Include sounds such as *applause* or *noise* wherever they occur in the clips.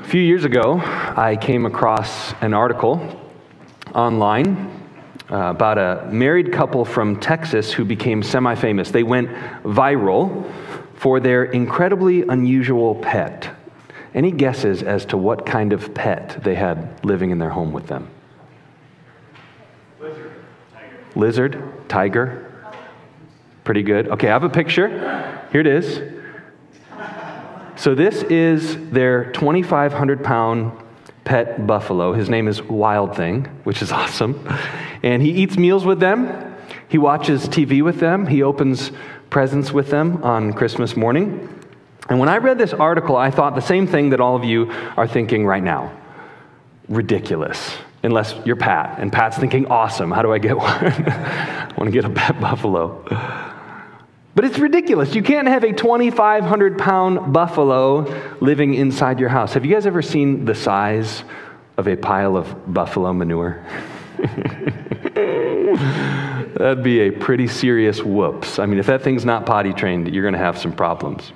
A few years ago, I came across an article online uh, about a married couple from Texas who became semi famous. They went viral for their incredibly unusual pet. Any guesses as to what kind of pet they had living in their home with them? Lizard. Tiger. Lizard? Tiger? Pretty good. Okay, I have a picture. Here it is. So, this is their 2,500 pound pet buffalo. His name is Wild Thing, which is *laughs* awesome. And he eats meals with them, he watches TV with them, he opens presents with them on Christmas morning. And when I read this article, I thought the same thing that all of you are thinking right now ridiculous. Unless you're Pat, and Pat's thinking, awesome, how do I get *laughs* one? I want to get a pet buffalo. But it's ridiculous. You can't have a 2,500 pound buffalo living inside your house. Have you guys ever seen the size of a pile of buffalo manure? *laughs* That'd be a pretty serious whoops. I mean, if that thing's not potty trained, you're going to have some problems.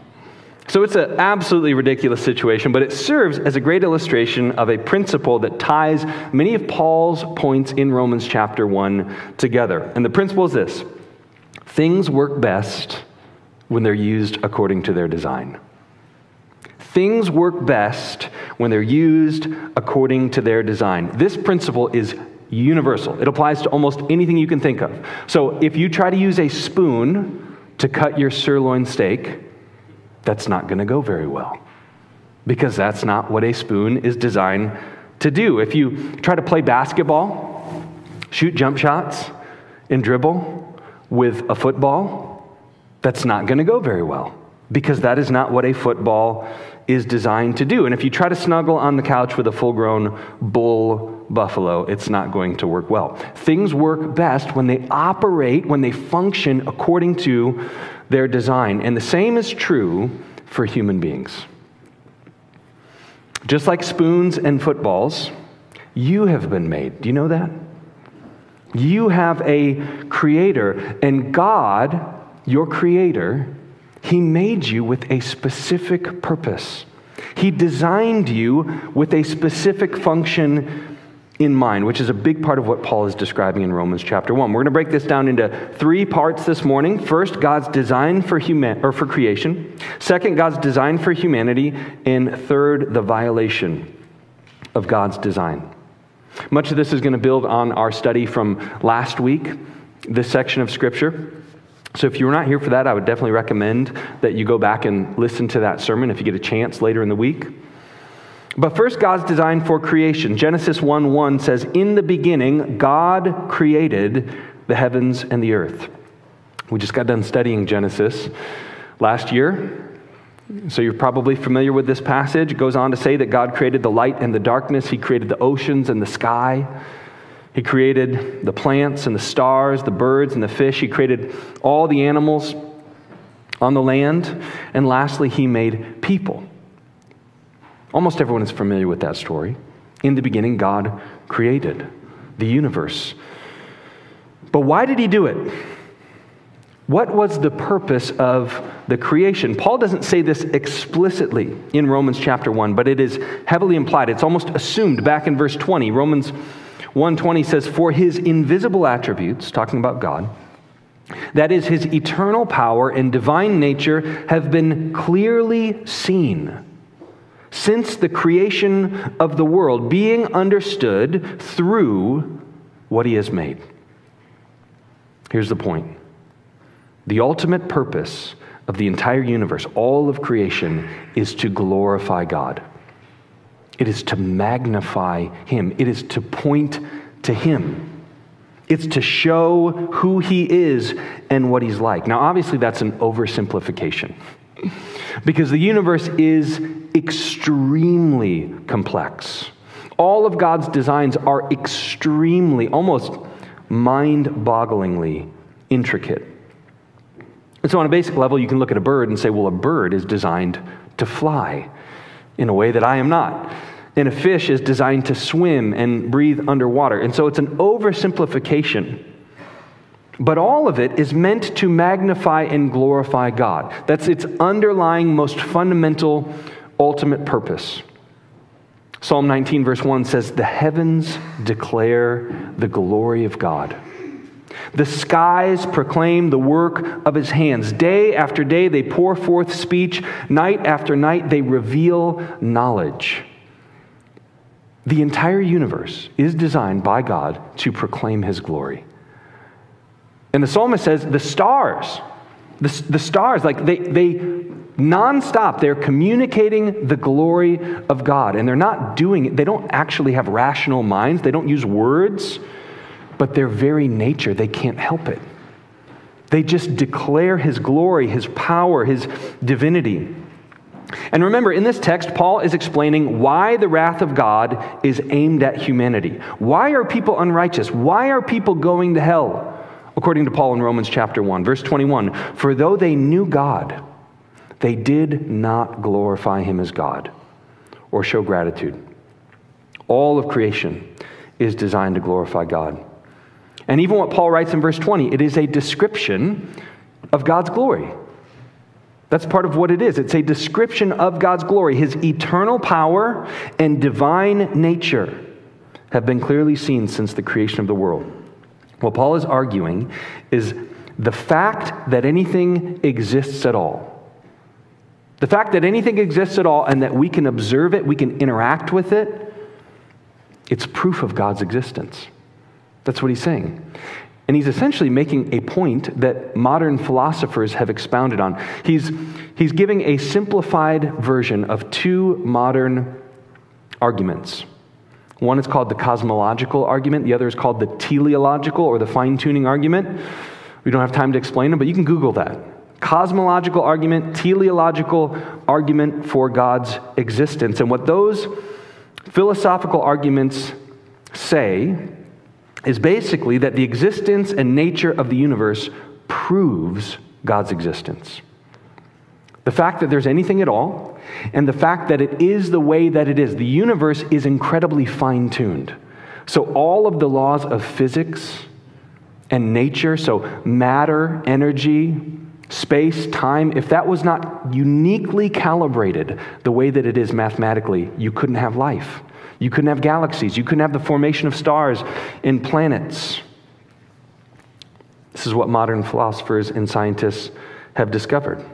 So it's an absolutely ridiculous situation, but it serves as a great illustration of a principle that ties many of Paul's points in Romans chapter 1 together. And the principle is this things work best when they're used according to their design. Things work best when they're used according to their design. This principle is universal. It applies to almost anything you can think of. So if you try to use a spoon to cut your sirloin steak, that's not going to go very well because that's not what a spoon is designed to do. If you try to play basketball, shoot jump shots, and dribble with a football, that's not going to go very well because that is not what a football is designed to do. And if you try to snuggle on the couch with a full grown bull buffalo, it's not going to work well. Things work best when they operate, when they function according to their design. And the same is true for human beings. Just like spoons and footballs, you have been made. Do you know that? You have a creator, and God, your creator, He made you with a specific purpose. He designed you with a specific function in mind, which is a big part of what Paul is describing in Romans chapter 1. We're going to break this down into three parts this morning. First, God's design for human or for creation. Second, God's design for humanity, and third, the violation of God's design. Much of this is going to build on our study from last week, this section of scripture. So if you were not here for that, I would definitely recommend that you go back and listen to that sermon if you get a chance later in the week. But first, God's design for creation. Genesis 1 1 says, In the beginning, God created the heavens and the earth. We just got done studying Genesis last year. So you're probably familiar with this passage. It goes on to say that God created the light and the darkness, He created the oceans and the sky. He created the plants and the stars, the birds and the fish. He created all the animals on the land. And lastly, He made people. Almost everyone is familiar with that story. In the beginning, God created the universe. But why did he do it? What was the purpose of the creation? Paul doesn't say this explicitly in Romans chapter 1, but it is heavily implied. It's almost assumed back in verse 20. Romans 1:20 says for his invisible attributes, talking about God, that is his eternal power and divine nature have been clearly seen since the creation of the world, being understood through what he has made. Here's the point the ultimate purpose of the entire universe, all of creation, is to glorify God. It is to magnify Him. It is to point to Him. It's to show who He is and what He's like. Now, obviously, that's an oversimplification because the universe is extremely complex. All of God's designs are extremely, almost mind bogglingly intricate. And so, on a basic level, you can look at a bird and say, well, a bird is designed to fly in a way that I am not. And a fish is designed to swim and breathe underwater. And so, it's an oversimplification but all of it is meant to magnify and glorify God. That's its underlying, most fundamental, ultimate purpose. Psalm 19, verse 1 says, The heavens declare the glory of God. The skies proclaim the work of his hands. Day after day, they pour forth speech. Night after night, they reveal knowledge. The entire universe is designed by God to proclaim his glory. And the psalmist says, the stars, the, the stars, like they, they nonstop, they're communicating the glory of God. And they're not doing it, they don't actually have rational minds, they don't use words, but their very nature, they can't help it. They just declare his glory, his power, his divinity. And remember, in this text, Paul is explaining why the wrath of God is aimed at humanity. Why are people unrighteous? Why are people going to hell? according to Paul in Romans chapter 1, verse 21 For though they knew God, they did not glorify him as God or show gratitude. All of creation is designed to glorify God. And even what Paul writes in verse 20, it is a description of God's glory. That's part of what it is. It's a description of God's glory. His eternal power and divine nature have been clearly seen since the creation of the world. What Paul is arguing is the fact that anything exists at all. The fact that anything exists at all and that we can observe it, we can interact with it, it's proof of God's existence. That's what he's saying. And he's essentially making a point that modern philosophers have expounded on. He's, he's giving a simplified version of two modern arguments. One is called the cosmological argument, the other is called the teleological or the fine tuning argument. We don't have time to explain them, but you can Google that. Cosmological argument, teleological argument for God's existence. And what those philosophical arguments say is basically that the existence and nature of the universe proves God's existence. The fact that there's anything at all, and the fact that it is the way that it is. The universe is incredibly fine tuned. So, all of the laws of physics and nature, so matter, energy, space, time, if that was not uniquely calibrated the way that it is mathematically, you couldn't have life. You couldn't have galaxies. You couldn't have the formation of stars and planets. This is what modern philosophers and scientists have discovered.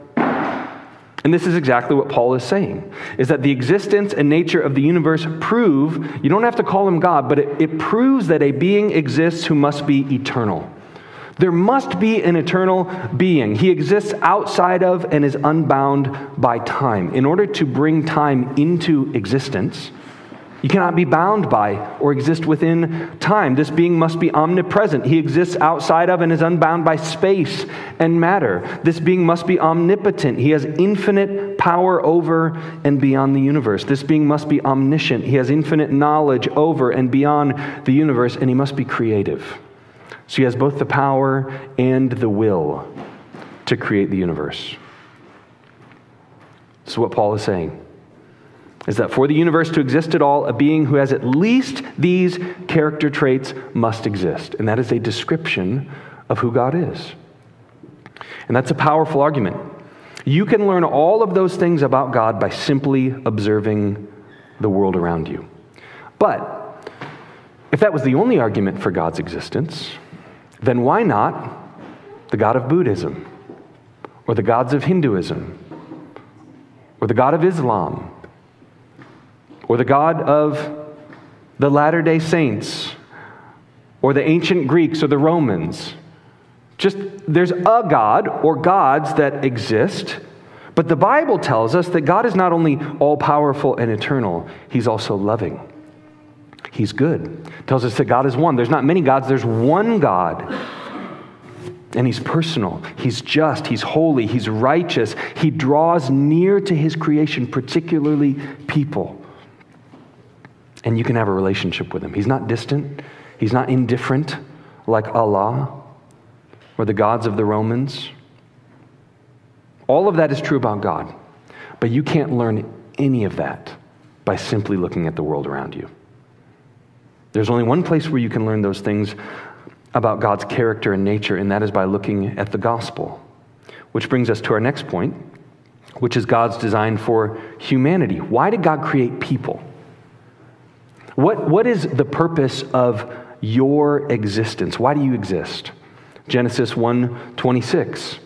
And this is exactly what Paul is saying is that the existence and nature of the universe prove, you don't have to call him God, but it, it, proves that a being exists who must be eternal. There must be an eternal being. He exists outside of and is unbound by time. In order to bring time into existence, you cannot be bound by or exist within time. This being must be omnipresent. He exists outside of and is unbound by space and matter. This being must be omnipotent. He has infinite power over and beyond the universe. This being must be omniscient. He has infinite knowledge over and beyond the universe, and he must be creative. So he has both the power and the will to create the universe. This is what Paul is saying is that for the universe to exist at all, a being who has at least these character traits must exist. And that is a description of who God is. And that's a powerful argument. You can learn all of those things about God by simply observing the world around you. But if that was the only argument for God's existence, then why not the God of Buddhism, or the gods of Hinduism, or the God of Islam? Or the God of the Latter day Saints, or the ancient Greeks or the Romans. Just there's a God or gods that exist, but the Bible tells us that God is not only all powerful and eternal, He's also loving. He's good. Tells us that God is one. There's not many gods, there's one God. And he's personal. He's just. He's holy. He's righteous. He draws near to his creation, particularly people and you can have a relationship with him. He's not distant, he's not indifferent like Allah or the gods of the Romans. All of that is true about God, but you can't learn any of that by simply looking at the world around you. There's only one place where you can learn those things about God's character and nature, and that is by looking at the gospel. Which brings us to our next point, which is God's design for humanity. Why did God create people? What, what is the purpose of your existence? Why do you exist? Genesis 1 26.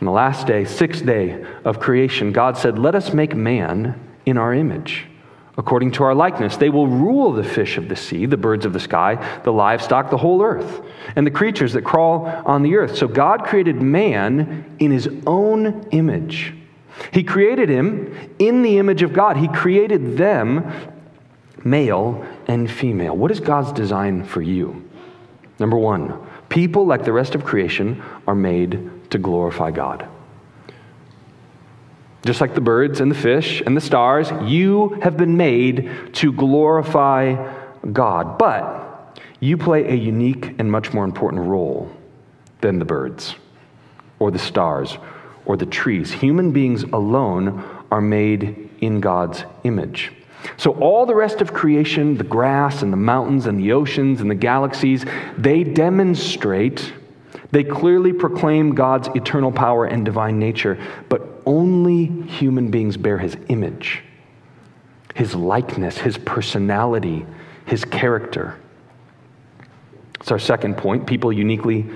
On the last day, sixth day of creation, God said, Let us make man in our image, according to our likeness. They will rule the fish of the sea, the birds of the sky, the livestock, the whole earth, and the creatures that crawl on the earth. So God created man in his own image. He created him in the image of God. He created them male and female. What is God's design for you? Number one, people, like the rest of creation, are made to glorify God. Just like the birds and the fish and the stars, you have been made to glorify God. But you play a unique and much more important role than the birds or the stars or the trees. Human beings alone are made in God's image. So, all the rest of creation, the grass and the mountains and the oceans and the galaxies, they demonstrate they clearly proclaim God's eternal power and divine nature, but only human beings bear his image, his likeness, his personality, his character. It's our second point. People uniquely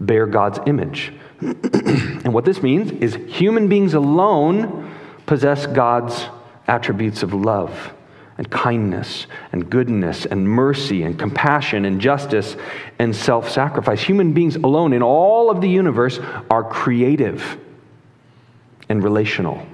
bear God's image. *clears throat* and what this means is human beings alone possess God's attributes of love and kindness and goodness and mercy and compassion and justice and self sacrifice. Human beings alone in all of the universe are creative and relational,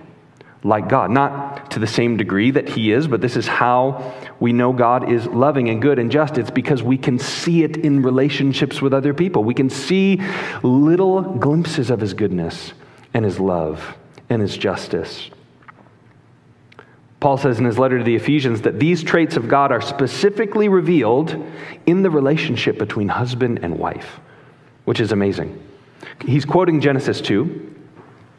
like God. Not to the same degree that He is, but this is how we know God is loving and good and just. It's because we can see it in relationships with other people. We can see little glimpses of His goodness and His love and His justice. Paul says in his letter to the Ephesians that these traits of God are specifically revealed in the relationship between husband and wife, which is amazing. He's quoting Genesis 2.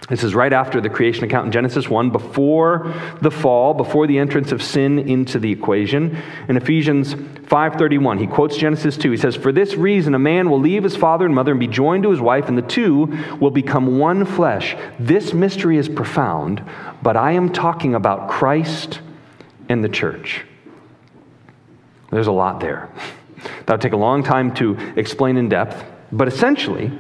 This is right after the creation account in Genesis 1, before the fall, before the entrance of sin into the equation. In Ephesians 5:31, he quotes Genesis 2. He says, "For this reason a man will leave his father and mother and be joined to his wife, and the two will become one flesh." This mystery is profound, but I am talking about Christ and the church. There's a lot there. *laughs* That would take a long time to explain in depth, but essentially,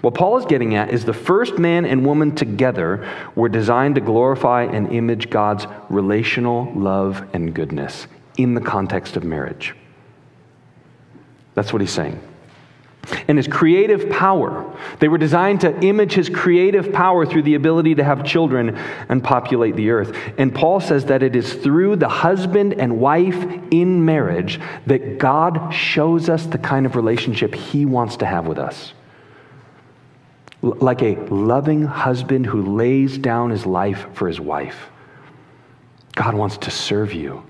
what Paul is getting at is the first man and woman together were designed to glorify and image God's relational love and goodness in the context of marriage. That's what he's saying. And his creative power. They were designed to image his creative power through the ability to have children and populate the earth. And Paul says that it is through the husband and wife in marriage that God shows us the kind of relationship he wants to have with us like a loving husband who lays down his life for his wife. God wants to serve you.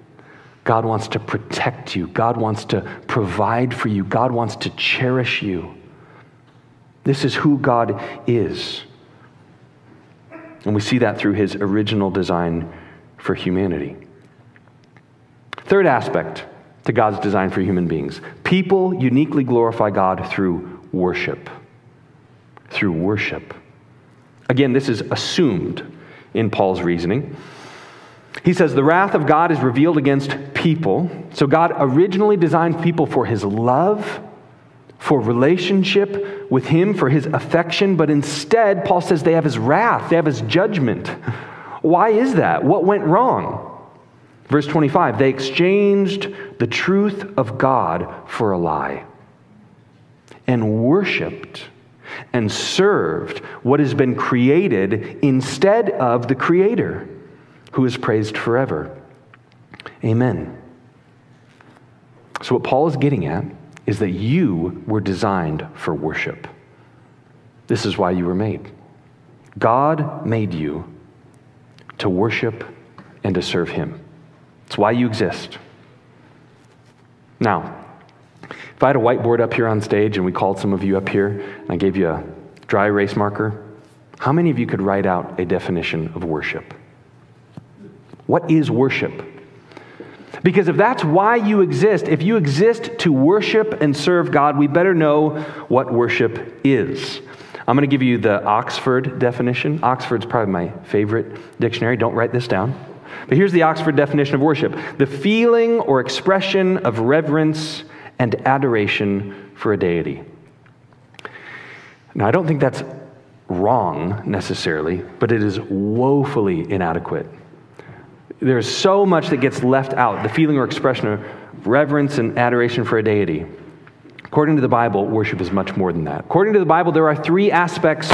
God wants to protect you. God wants to provide for you. God wants to cherish you. This is who God is. And we see that through his original design for humanity. Third aspect to God's design for human beings people uniquely glorify God through worship through worship. Again, this is assumed in Paul's reasoning. He says the wrath of God is revealed against people. So God originally designed people for his love, for relationship with him, for his affection, but instead, Paul says they have his wrath, they have his judgment. Why is that? What went wrong? Verse 25 they exchanged the truth of God for a lie and worshiped and served what has been created instead of the Creator, who is praised forever. Amen. So, what Paul is getting at is that you were designed for worship. This is why you were made. God made you to worship and to serve Him. It's why you exist. Now, if I had a whiteboard up here on stage and we called some of you up here and I gave you a dry erase marker, how many of you could write out a definition of worship? What is worship? Because if that's why you exist, if you exist to worship and serve God, we better know what worship is. I'm going to give you the Oxford definition. Oxford's probably my favorite dictionary. Don't write this down. But here's the Oxford definition of worship the feeling or expression of reverence and adoration for a deity. Now, I don't think that's wrong necessarily, but it is woefully inadequate. There's so much that gets left out the feeling or expression of reverence and adoration for a deity. According to the Bible, worship is much more than that. According to the Bible, there are three aspects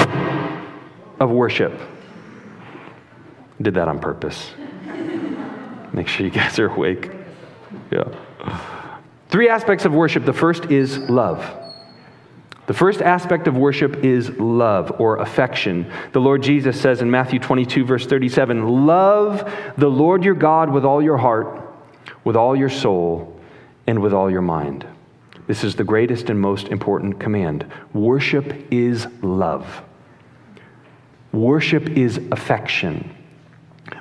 of worship. Did that on purpose. *laughs* Make sure you guys are awake. Yeah. Three aspects of worship. The first is love. The first aspect of worship is love or affection. The Lord Jesus says in Matthew 22, verse 37 Love the Lord your God with all your heart, with all your soul, and with all your mind. This is the greatest and most important command. Worship is love, worship is affection.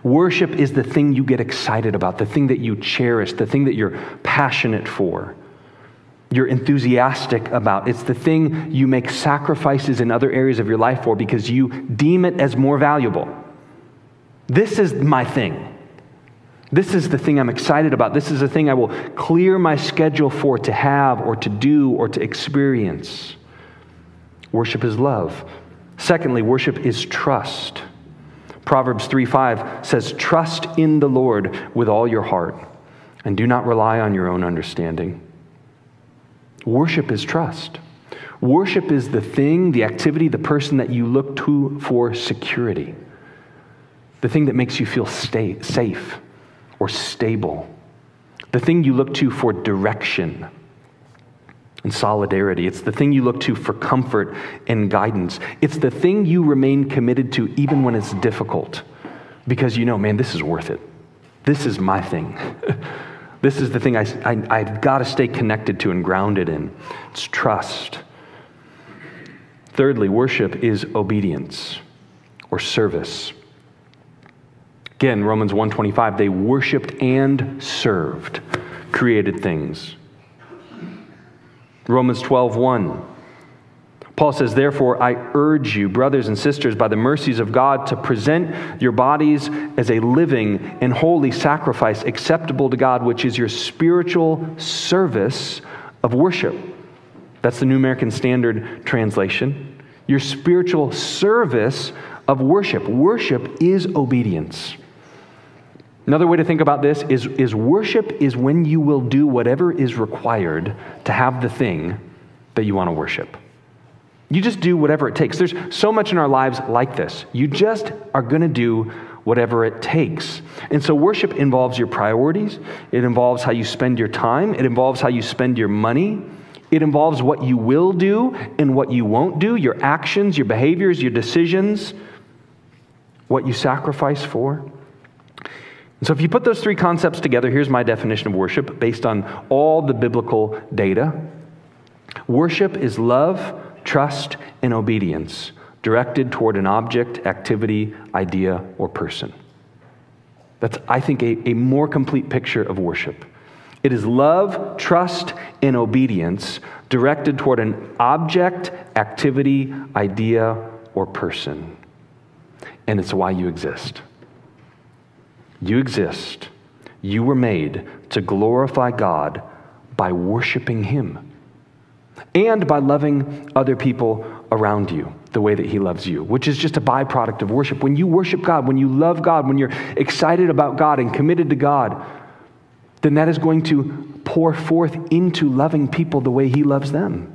Worship is the thing you get excited about, the thing that you cherish, the thing that you're passionate for you're enthusiastic about. It's the thing you make sacrifices in other areas of your life for because you deem it as more valuable. This is my thing. This is the thing I'm excited about. This is the thing I will clear my schedule for to have or to do or to experience. Worship is love. Secondly, worship is trust. Proverbs 3 5 says, Trust in the Lord with all your heart and do not rely on your own understanding. Worship is trust. Worship is the thing, the activity, the person that you look to for security, the thing that makes you feel stay, safe or stable, the thing you look to for direction and solidarity. It's the thing you look to for comfort and guidance. It's the thing you remain committed to even when it's difficult because you know, man, this is worth it. This is my thing. *laughs* This is the thing I, I, I've got to stay connected to and grounded in it's trust. Thirdly, worship is obedience or service. Again, Romans 125, they worshiped and served created things. Romans 12, 1. Paul says, Therefore, I urge you, brothers and sisters, by the mercies of God, to present your bodies as a living and holy sacrifice acceptable to God, which is your spiritual service of worship. That's the New American Standard translation. Your spiritual service of worship. Worship is obedience. Another way to think about this is, is worship is when you will do whatever is required to have the thing that you want to worship. You just do whatever it takes. There's so much in our lives like this. You just are going to do whatever it takes. And so worship involves your priorities, it involves how you spend your time, it involves how you spend your money. It involves what you will do and what you won't do, your actions, your behaviors, your decisions, what you sacrifice for. So, if you put those three concepts together, here's my definition of worship based on all the biblical data. Worship is love trust, and obedience directed toward an object, activity, idea, or person. That's, I think, a, a more complete picture of worship. It is love, trust, and obedience directed toward an object, activity, idea, or person. And it's why you exist. You exist. You were made to glorify God by worshiping Him and by loving other people around you the way that He loves you, which is just a byproduct of worship. When you worship God, when you love God, when you're excited about God and committed to God, then that is going to pour forth into loving people the way He loves them.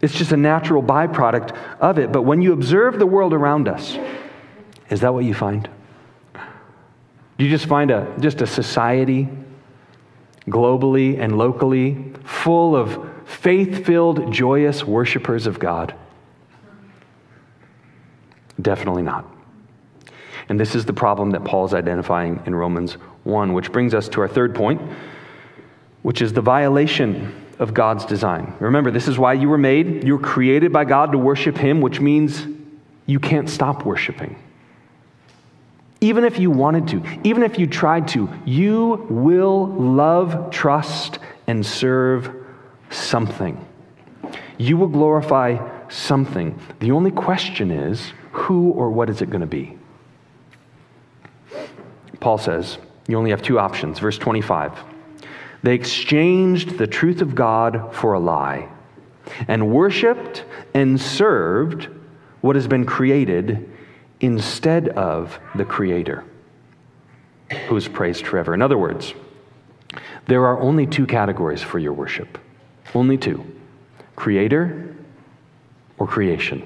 It's just a natural byproduct of it. But when you observe the world around us, is that what you find? You just find a, just a society globally and locally full of faith filled, joyous worshipers of God? Definitely not. And this is the problem that Paul is identifying in Romans 1, which brings us to our third point, which is the violation of God's design. Remember, this is why you were made. You were created by God to worship Him, which means you can't stop worshiping. Even if you wanted to, even if you tried to, you will love, trust, and serve something. You will glorify something. The only question is who or what is it going to be? Paul says, you only have two options. Verse 25. They exchanged the truth of God for a lie and worshiped and served what has been created instead of the Creator, who is praised forever. In other words, there are only two categories for your worship. Only two Creator or creation.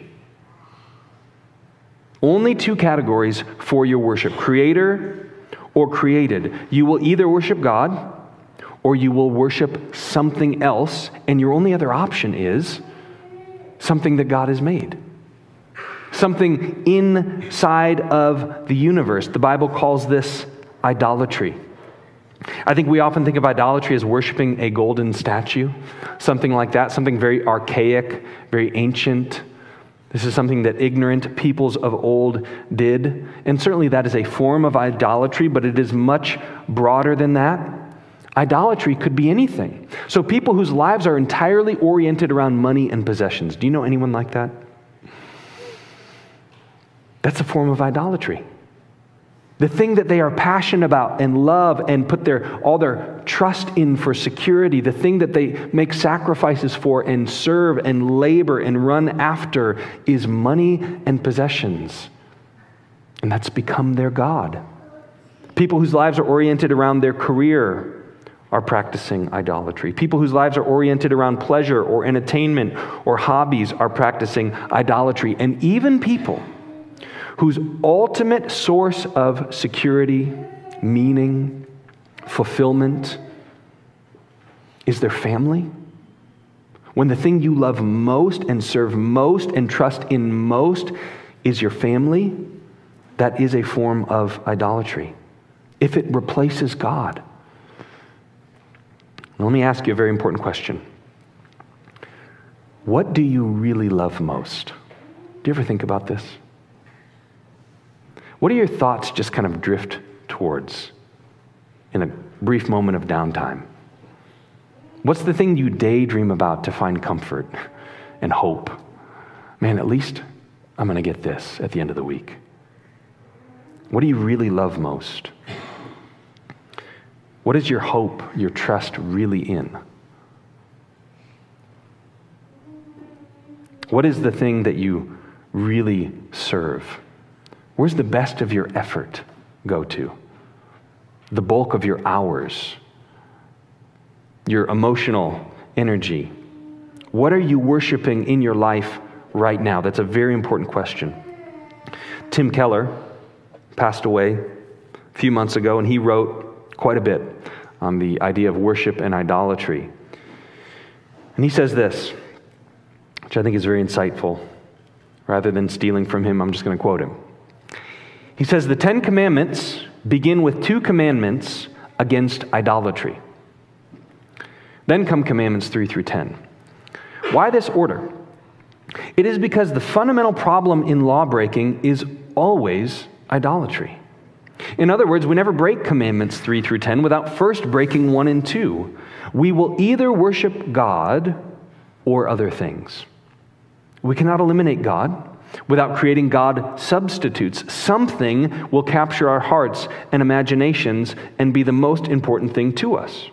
Only two categories for your worship Creator or created. You will either worship God or you will worship something else, and your only other option is something that God has made. Something inside of the universe. The Bible calls this idolatry. I think we often think of idolatry as worshiping a golden statue, something like that, something very archaic, very ancient. This is something that ignorant peoples of old did. And certainly that is a form of idolatry, but it is much broader than that. Idolatry could be anything. So, people whose lives are entirely oriented around money and possessions. Do you know anyone like that? That's a form of idolatry. The thing that they are passionate about and love and put their, all their trust in for security, the thing that they make sacrifices for and serve and labor and run after is money and possessions. And that's become their God. People whose lives are oriented around their career, are practicing idolatry. People whose lives are oriented around pleasure or entertainment or hobbies are practicing idolatry. And even people whose ultimate source of security, meaning, fulfillment is their family. When the thing you love most and serve most and trust in most is your family, that is a form of idolatry. If it replaces God, let me ask you a very important question. What do you really love most? Do you ever think about this? What do your thoughts just kind of drift towards in a brief moment of downtime? What's the thing you daydream about to find comfort and hope? Man, at least I'm going to get this at the end of the week. What do you really love most? What is your hope, your trust really in? What is the thing that you really serve? Where's the best of your effort go to? The bulk of your hours, your emotional energy. What are you worshiping in your life right now? That's a very important question. Tim Keller passed away a few months ago, and he wrote quite a bit on the idea of worship and idolatry. And he says this, which I think is very insightful. Rather than stealing from him, I'm just going to quote him. He says, The Ten Commandments begin with two commandments against idolatry. Then come commandments 3 through 10. Why this order? It is because the fundamental problem in law breaking is always idolatry. In other words, we never break commandments 3 through 10 without first breaking 1 and 2. We will either worship God or other things. We cannot eliminate God without creating God substitutes. Something will capture our hearts and imaginations and be the most important thing to us.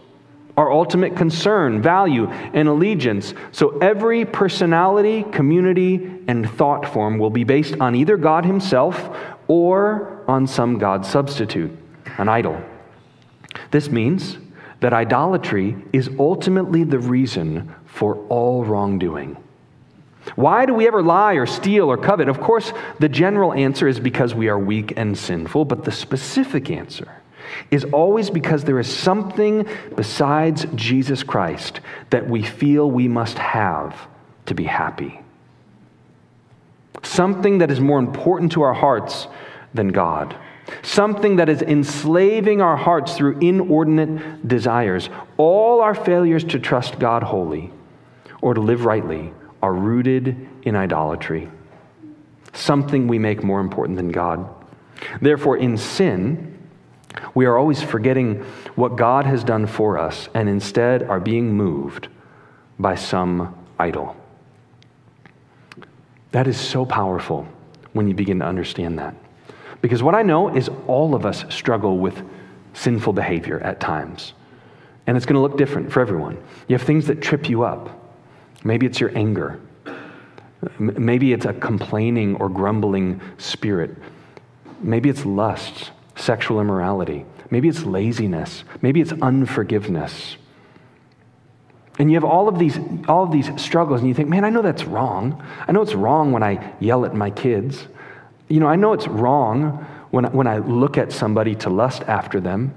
Our ultimate concern, value, and allegiance. So every personality, community, and thought form will be based on either God Himself or on some God substitute, an idol. This means that idolatry is ultimately the reason for all wrongdoing. Why do we ever lie or steal or covet? Of course, the general answer is because we are weak and sinful, but the specific answer is always because there is something besides Jesus Christ that we feel we must have to be happy something that is more important to our hearts than God, something that is enslaving our hearts through inordinate desires. All our failures to trust God wholly or to live rightly are rooted in idolatry, something we make more important than God. Therefore, in sin, we are always forgetting what God has done for us and instead are being moved by some idol. That is so powerful when you begin to understand that. Because what I know is all of us struggle with sinful behavior at times. And it's going to look different for everyone. You have things that trip you up. Maybe it's your anger. Maybe it's a complaining or grumbling spirit. Maybe it's lust, sexual immorality. Maybe it's laziness. Maybe it's unforgiveness. And you have all of these all of these struggles and you think, "Man, I know that's wrong. I know it's wrong when I yell at my kids. You know, I know it's wrong when, when I look at somebody to lust after them.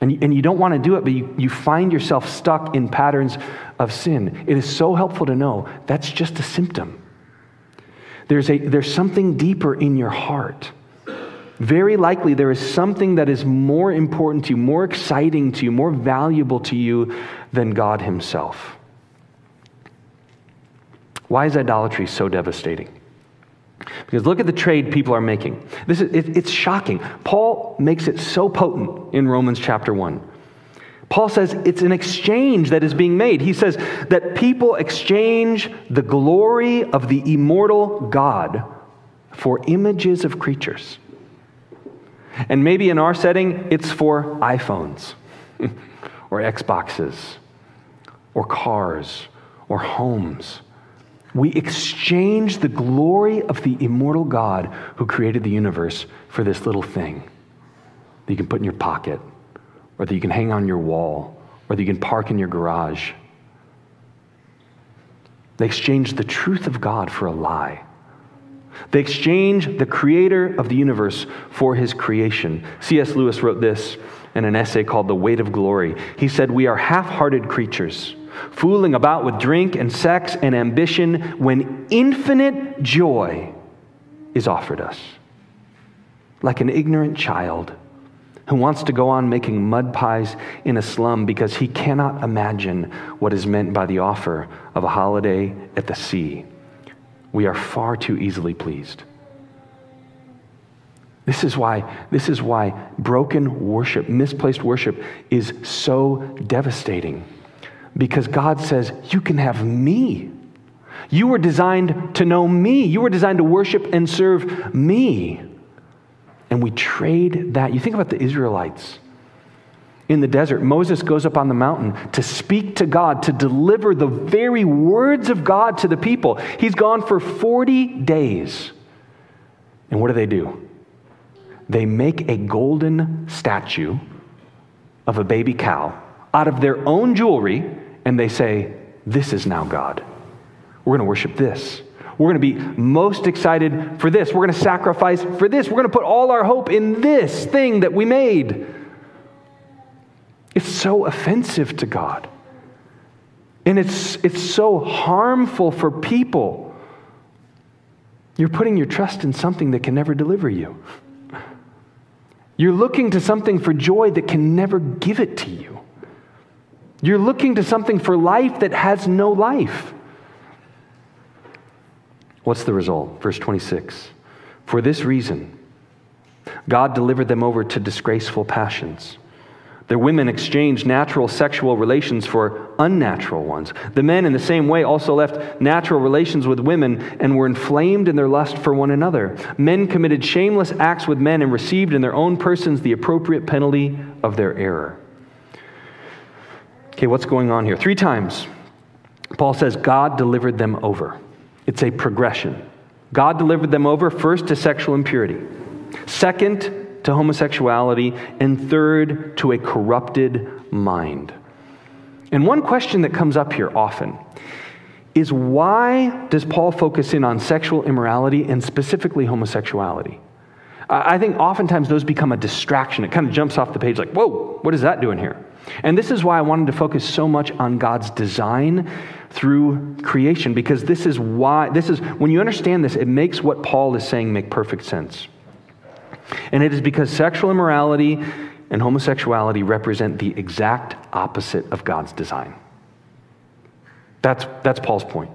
And you, and you don't want to do it, but you, you find yourself stuck in patterns of sin. It is so helpful to know that's just a symptom. There's, a, there's something deeper in your heart. Very likely, there is something that is more important to you, more exciting to you, more valuable to you than God Himself. Why is idolatry so devastating? Because look at the trade people are making. This is, it, it's shocking. Paul makes it so potent in Romans chapter 1. Paul says it's an exchange that is being made. He says that people exchange the glory of the immortal God for images of creatures. And maybe in our setting, it's for iPhones *laughs* or Xboxes or cars or homes we exchange the glory of the immortal God who created the universe for this little thing that you can put in your pocket, or that you can hang on your wall, or that you can park in your garage. They exchange the truth of God for a lie. They exchange the creator of the universe for his creation. C.S. Lewis wrote this in an essay called The Weight of Glory. He said, We are half hearted creatures fooling about with drink and sex and ambition when infinite joy is offered us. Like an ignorant child who wants to go on making mud pies in a slum because he cannot imagine what is meant by the offer of a holiday at the sea. We are far too easily pleased. This is why, this is why broken worship, misplaced worship, is so devastating because God says, You can have me. You were designed to know me. You were designed to worship and serve me. And we trade that. You think about the Israelites in the desert. Moses goes up on the mountain to speak to God, to deliver the very words of God to the people. He's gone for 40 days. And what do they do? They make a golden statue of a baby cow out of their own jewelry and they say, This is now God. We're going to worship this. We're going to be most excited for this. We're going to sacrifice for this. We're going to put all our hope in this thing that we made. It's so offensive to God. And it's, it's so harmful for people. You're putting your trust in something that can never deliver you. You're looking to something for joy that can never give it to you. You're looking to something for life that has no life. What's the result? Verse 26. For this reason, God delivered them over to disgraceful passions. Their women exchanged natural sexual relations for unnatural ones. The men, in the same way, also left natural relations with women and were inflamed in their lust for one another. Men committed shameless acts with men and received in their own persons the appropriate penalty of their error. Okay, what's going on here? Three times, Paul says God delivered them over. It's a progression. God delivered them over first to sexual impurity, second to homosexuality, and third to a corrupted mind. And one question that comes up here often is why does Paul focus in on sexual immorality and specifically homosexuality? I think oftentimes those become a distraction. It kind of jumps off the page like, whoa, what is that doing here? And this is why I wanted to focus so much on God's design through creation, because this is why, this is, when you understand this, it makes what Paul is saying make perfect sense. And it is because sexual immorality and homosexuality represent the exact opposite of God's design. That's, that's Paul's point.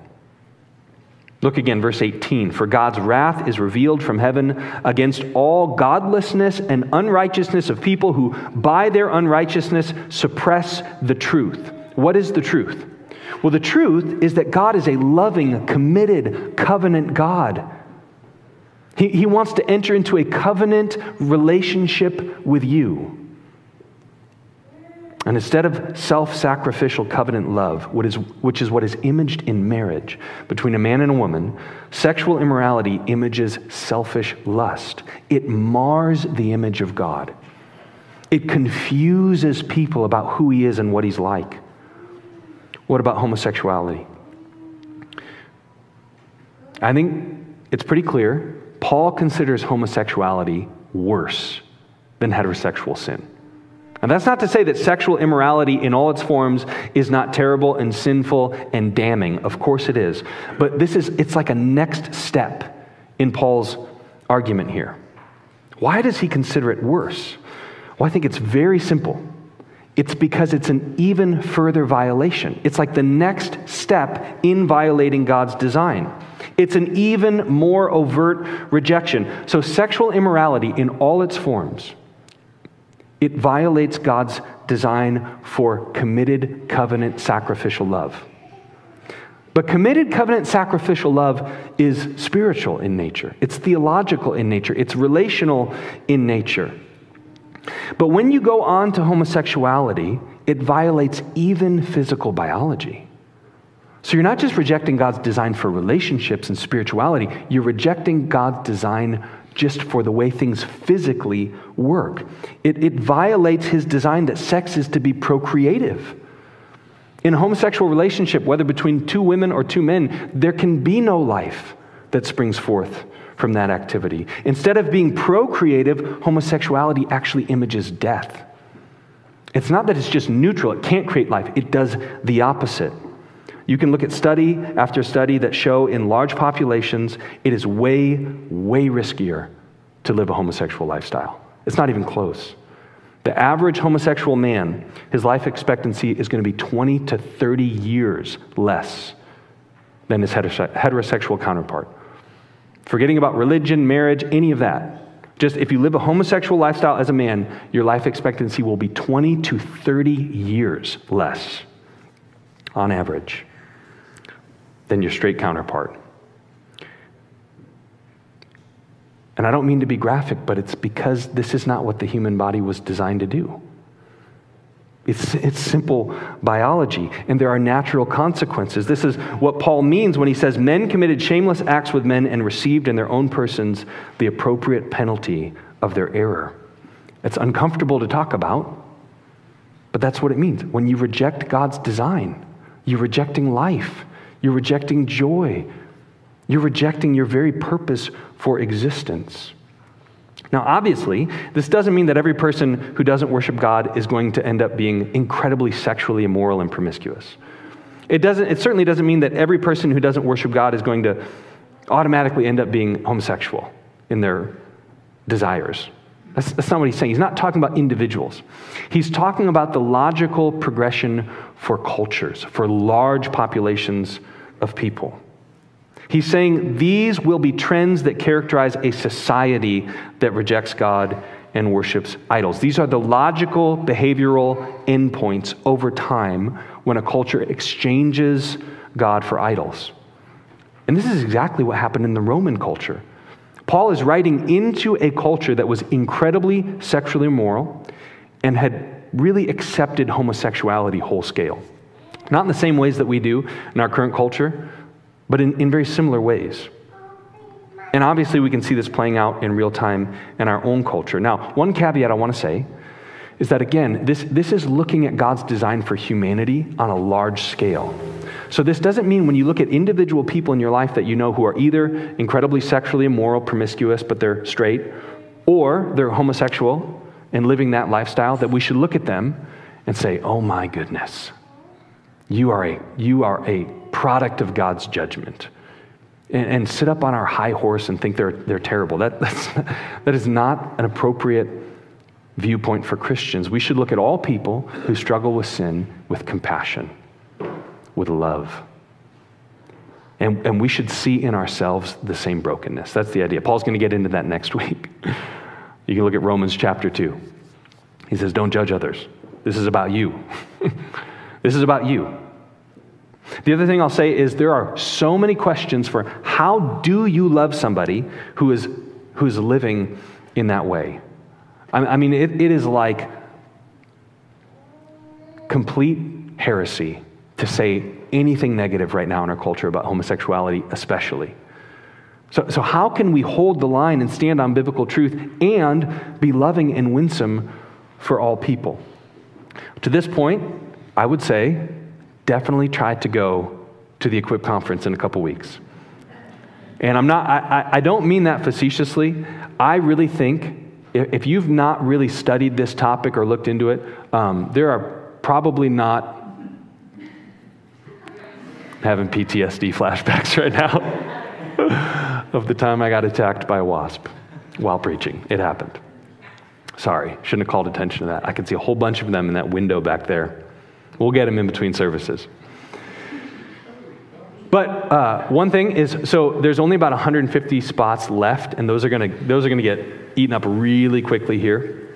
Look again, verse 18. For God's wrath is revealed from heaven against all godlessness and unrighteousness of people who, by their unrighteousness, suppress the truth. What is the truth? Well, the truth is that God is a loving, committed, covenant God. He, he wants to enter into a covenant relationship with you. And instead of self sacrificial covenant love, which is what is imaged in marriage between a man and a woman, sexual immorality images selfish lust. It mars the image of God, it confuses people about who he is and what he's like. What about homosexuality? I think it's pretty clear. Paul considers homosexuality worse than heterosexual sin. And that's not to say that sexual immorality in all its forms is not terrible and sinful and damning. Of course it is. But this is it's like a next step in Paul's argument here. Why does he consider it worse? Well, I think it's very simple. It's because it's an even further violation. It's like the next step in violating God's design. It's an even more overt rejection. So, sexual immorality in all its forms it violates God's design for committed covenant sacrificial love. But committed covenant sacrificial love is spiritual in nature, it's theological in nature, it's relational in nature. But when you go on to homosexuality, it violates even physical biology. So you're not just rejecting God's design for relationships and spirituality, you're rejecting God's design just for the way things physically work. It, it violates his design that sex is to be procreative. In a homosexual relationship, whether between two women or two men, there can be no life that springs forth from that activity. Instead of being procreative, homosexuality actually images death. It's not that it's just neutral, it can't create life, it does the opposite. You can look at study after study that show in large populations it is way, way riskier to live a homosexual lifestyle. It's not even close. The average homosexual man, his life expectancy is going to be 20 to 30 years less than his heterosexual counterpart. Forgetting about religion, marriage, any of that. Just if you live a homosexual lifestyle as a man, your life expectancy will be 20 to 30 years less on average than your straight counterpart. And I don't mean to be graphic, but it's because this is not what the human body was designed to do. It's, it's simple biology, and there are natural consequences. This is what Paul means when he says men committed shameless acts with men and received in their own persons the appropriate penalty of their error. It's uncomfortable to talk about, but that's what it means. When you reject God's design, you're rejecting life, you're rejecting joy, you're rejecting your very purpose for existence. Now, obviously, this doesn't mean that every person who doesn't worship God is going to end up being incredibly sexually immoral and promiscuous. It, doesn't, it certainly doesn't mean that every person who doesn't worship God is going to automatically end up being homosexual in their desires. That's, that's not what he's saying. He's not talking about individuals. He's talking about the logical progression for cultures, for large populations of people. He's saying these will be trends that characterize a society that rejects God and worships idols. These are the logical behavioral endpoints over time when a culture exchanges God for idols. And this is exactly what happened in the Roman culture. Paul is writing into a culture that was incredibly sexually immoral and had really accepted homosexuality whole scale. Not in the same ways that we do in our current culture, but in, in very similar ways. And obviously, we can see this playing out in real time in our own culture. Now, one caveat I want to say is that, again, this, this is looking at God's design for humanity on a large scale. So, this doesn't mean when you look at individual people in your life that you know who are either incredibly sexually immoral, promiscuous, but they're straight, or they're homosexual and living that lifestyle, that we should look at them and say, oh my goodness, you are a, you are a product of God's judgment. And, and sit up on our high horse and think they're, they're terrible. That, *laughs* that's, that is not an appropriate viewpoint for Christians. We should look at all people who struggle with sin with compassion, with love. And, and we should see in ourselves the same brokenness. That's the idea. Paul's going to get into that next *laughs* week. You can look at Romans chapter 2. He says, Don't judge others. This is about you. *laughs* this is about you. The other thing I'll say is there are so many questions for how do you love somebody who is who's living in that way. I, I mean, it, it is like complete heresy to say anything negative right now in our culture about homosexuality, especially. So, so, how can we hold the line and stand on biblical truth and be loving and winsome for all people? To this point, I would say definitely try to go to the Equip conference in a couple weeks. And I'm not, I, I don't mean that facetiously. I really think if you've not really studied this topic or looked into it, um, there are probably not having PTSD flashbacks *laughs* right now *laughs* of the time I got attacked by a wasp while preaching. It happened. Sorry, shouldn't have called attention to that. I can see a whole bunch of them in that window back there. We'll get them in between services. But uh, one thing is, so there's only about 150 spots left, and those are to those are to get eaten up really quickly here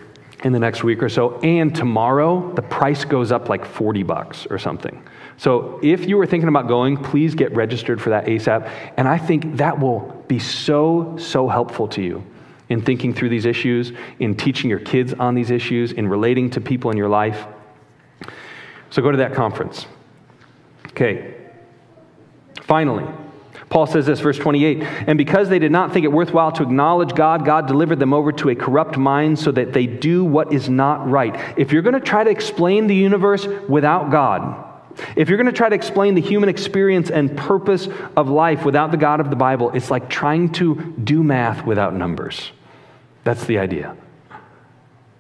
in the next week or so. And tomorrow, the price goes up like 40 bucks or something. So if you were thinking about going, please get registered for that ASAP. And I think that will be so, so helpful to you in thinking through these issues, in teaching your kids on these issues, in relating to people in your life. So go to that conference. Okay. Finally, Paul says this, verse 28 And because they did not think it worthwhile to acknowledge God, God delivered them over to a corrupt mind so that they do what is not right. If you're going to try to explain the universe without God, if you're going to try to explain the human experience and purpose of life without the God of the Bible, it's like trying to do math without numbers. That's the idea.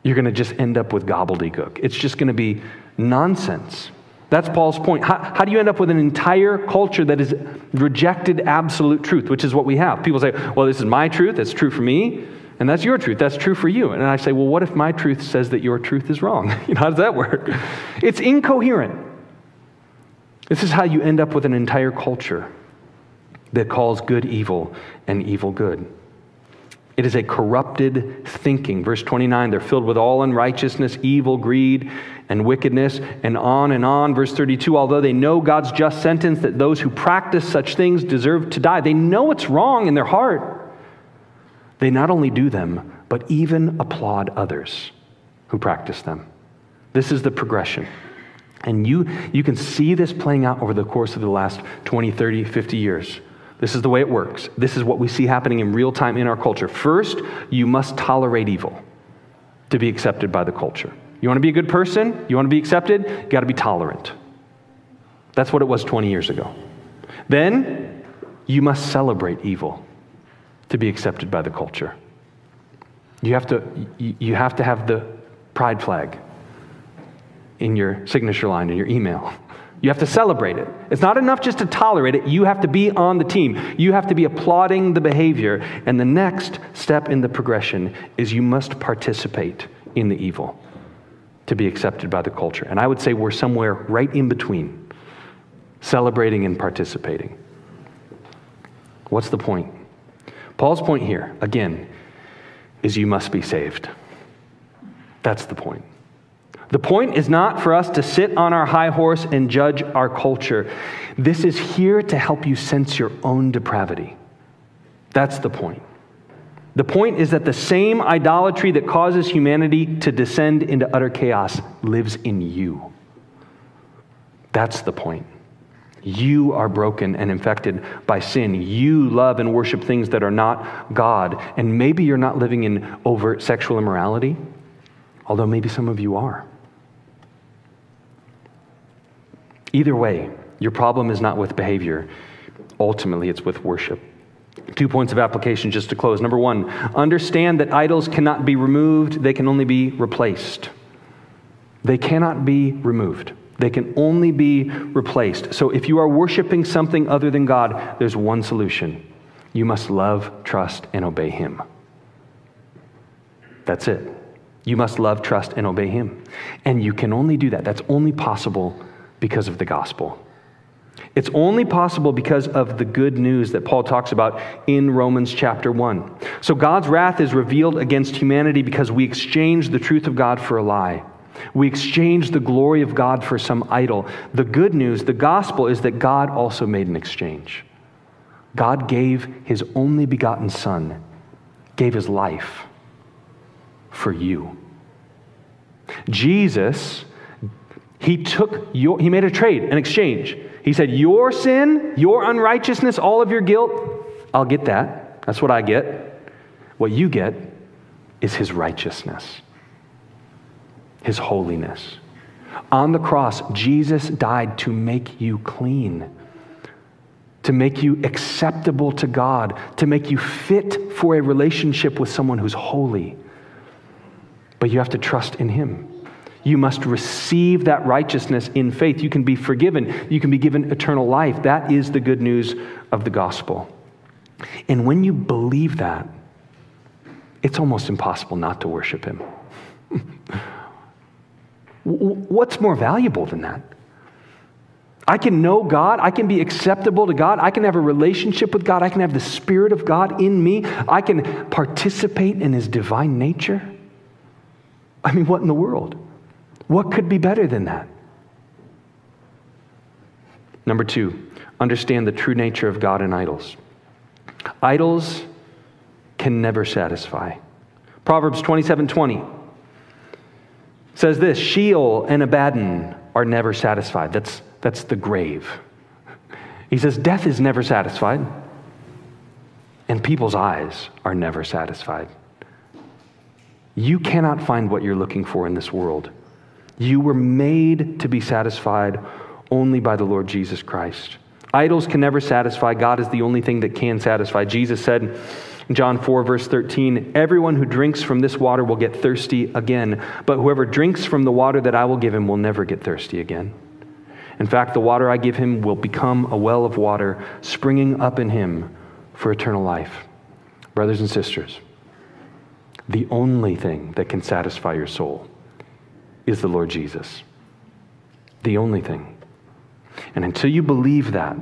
You're going to just end up with gobbledygook. It's just going to be nonsense. That's Paul's point. How, how, do you end up with an entire culture that has rejected absolute truth, which is what we have? People say, well, this is my truth, that's true for me, and that's your truth, that's true for you. And I say, well, what if my truth says that your truth is wrong? *laughs* You know, how does that work? It's incoherent. This is how you end up with an entire culture that calls good evil and evil good. It is a corrupted thinking. Verse 29, they're filled with all unrighteousness, evil, greed, and wickedness, and on and on. Verse 32, although they know God's just sentence that those who practice such things deserve to die, they know it's wrong in their heart. They not only do them, but even applaud others who practice them. This is the progression. And you, you can see this playing out over the course of the last 20, 30, 50 years. This is the way it works. This is what we see happening in real time in our culture. First, you must tolerate evil to be accepted by the culture. You want to be a good person? You want to be accepted? You got to be tolerant. That's what it was 20 years ago. Then, you must celebrate evil to be accepted by the culture. You have to, you have, to have the pride flag in your signature line in your email. You have to celebrate it. It's not enough just to tolerate it. You have to be on the team. You have to be applauding the behavior. And the next step in the progression is you must participate in the evil to be accepted by the culture. And I would say we're somewhere right in between celebrating and participating. What's the point? Paul's point here, again, is you must be saved. That's the point. The point is not for us to sit on our high horse and judge our culture. This is here to help you sense your own depravity. That's the point. The point is that the same idolatry that causes humanity to descend into utter chaos lives in you. That's the point. You are broken and infected by sin. You love and worship things that are not God. And maybe you're not living in overt sexual immorality, although maybe some of you are. Either way, your problem is not with behavior. Ultimately, it's with worship. Two points of application just to close. Number one, understand that idols cannot be removed, they can only be replaced. They cannot be removed. They can only be replaced. So if you are worshiping something other than God, there's one solution. You must love, trust, and obey Him. That's it. You must love, trust, and obey Him. And you can only do that. That's only possible because of the gospel. It's only possible because of the good news that Paul talks about in Romans chapter 1. So God's wrath is revealed against humanity because we exchange the truth of God for a lie. We exchange the glory of God for some idol. The good news, the gospel, is that God also made an exchange. God gave his only begotten Son gave his life for you. Jesus, he took your, he made a trade, an exchange. He said, Your sin, your unrighteousness, all of your guilt, I'll get that. That's what I get. What you get is his righteousness, his holiness. On the cross, Jesus died to make you clean, to make you acceptable to God, to make you fit for a relationship with someone who's holy. But you have to trust in him. You must receive that righteousness in faith. You can be forgiven. You can be given eternal life. That is the good news of the gospel. And when you believe that, it's almost impossible not to worship him. *laughs* What's more valuable than that? I can know God. I can be acceptable to God. I can have a relationship with God. I can have the Spirit of God in me. I can participate in His divine nature. I mean, what in the world? What could be better than that? Number two, understand the true nature of God and idols. Idols can never satisfy. Proverbs 27 20 says this Sheol and Abaddon are never satisfied. That's, that's the grave. He says, Death is never satisfied, and people's eyes are never satisfied. You cannot find what you're looking for in this world. You were made to be satisfied only by the Lord Jesus Christ. Idols can never satisfy. God is the only thing that can satisfy. Jesus said in John 4, verse 13, Everyone who drinks from this water will get thirsty again, but whoever drinks from the water that I will give him will never get thirsty again. In fact, the water I give him will become a well of water springing up in him for eternal life. Brothers and sisters, the only thing that can satisfy your soul is the Lord Jesus. The only thing. And until you believe that,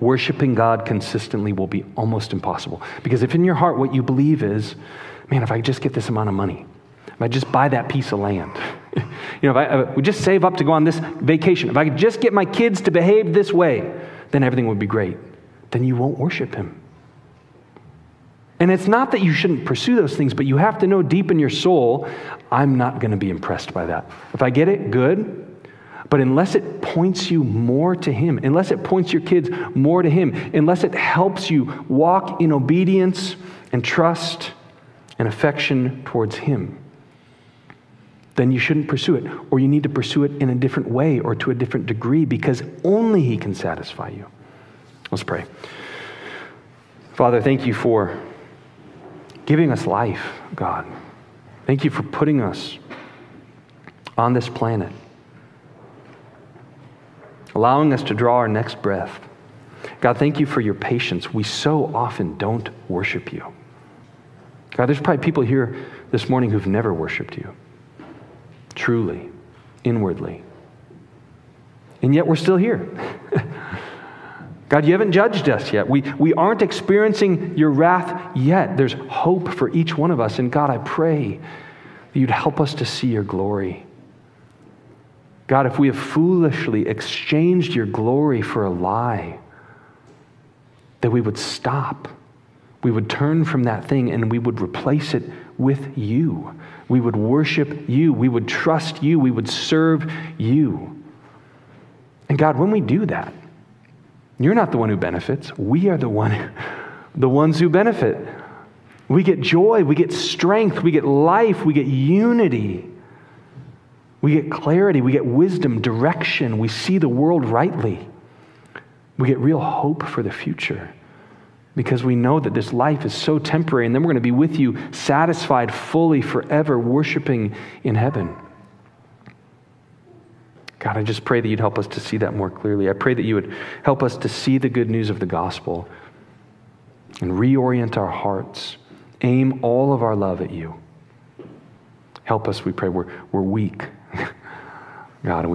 worshiping God consistently will be almost impossible. Because if in your heart what you believe is, man, if I just get this amount of money, if I just buy that piece of land, *laughs* you know, if I, if just save up to go on this vacation, if I could just get my kids to behave this way, then everything would be great. Then you won't worship Him. And it's not that you shouldn't pursue those things, but you have to know deep in your soul, I'm not going to be impressed by that. If I get it, good. But unless it points you more to Him, unless it points your kids more to Him, unless it helps you walk in obedience and trust and affection towards Him, then you shouldn't pursue it. Or you need to pursue it in a different way or to a different degree because only He can satisfy you. Let's pray. Father, thank you for giving us life, God. Thank you for putting us on this planet, allowing us to draw our next breath. God, thank you for your patience. We so often don't worship you. God, there's probably people here this morning who've never worshiped you, truly, inwardly. And yet we're still here. *laughs* God, you haven't judged us yet. We, we aren't experiencing your wrath yet. There's hope for each one of us. And God, I pray that you'd help us to see your glory. God, if we have foolishly exchanged your glory for a lie, that we would stop. We would turn from that thing and we would replace it with you. We would worship you. We would trust you. We would serve you. And God, when we do that, you're not the one who benefits. We are the one *laughs* the ones who benefit. We get joy, we get strength, we get life, we get unity. We get clarity, we get wisdom, direction. We see the world rightly. We get real hope for the future because we know that this life is so temporary and then we're going to be with you satisfied fully forever, worshiping in heaven. God, I just pray that you'd help us to see that more clearly. I pray that you would help us to see the good news of the gospel and reorient our hearts, aim all of our love at you. Help us, we pray. We're, we're weak, *laughs* God.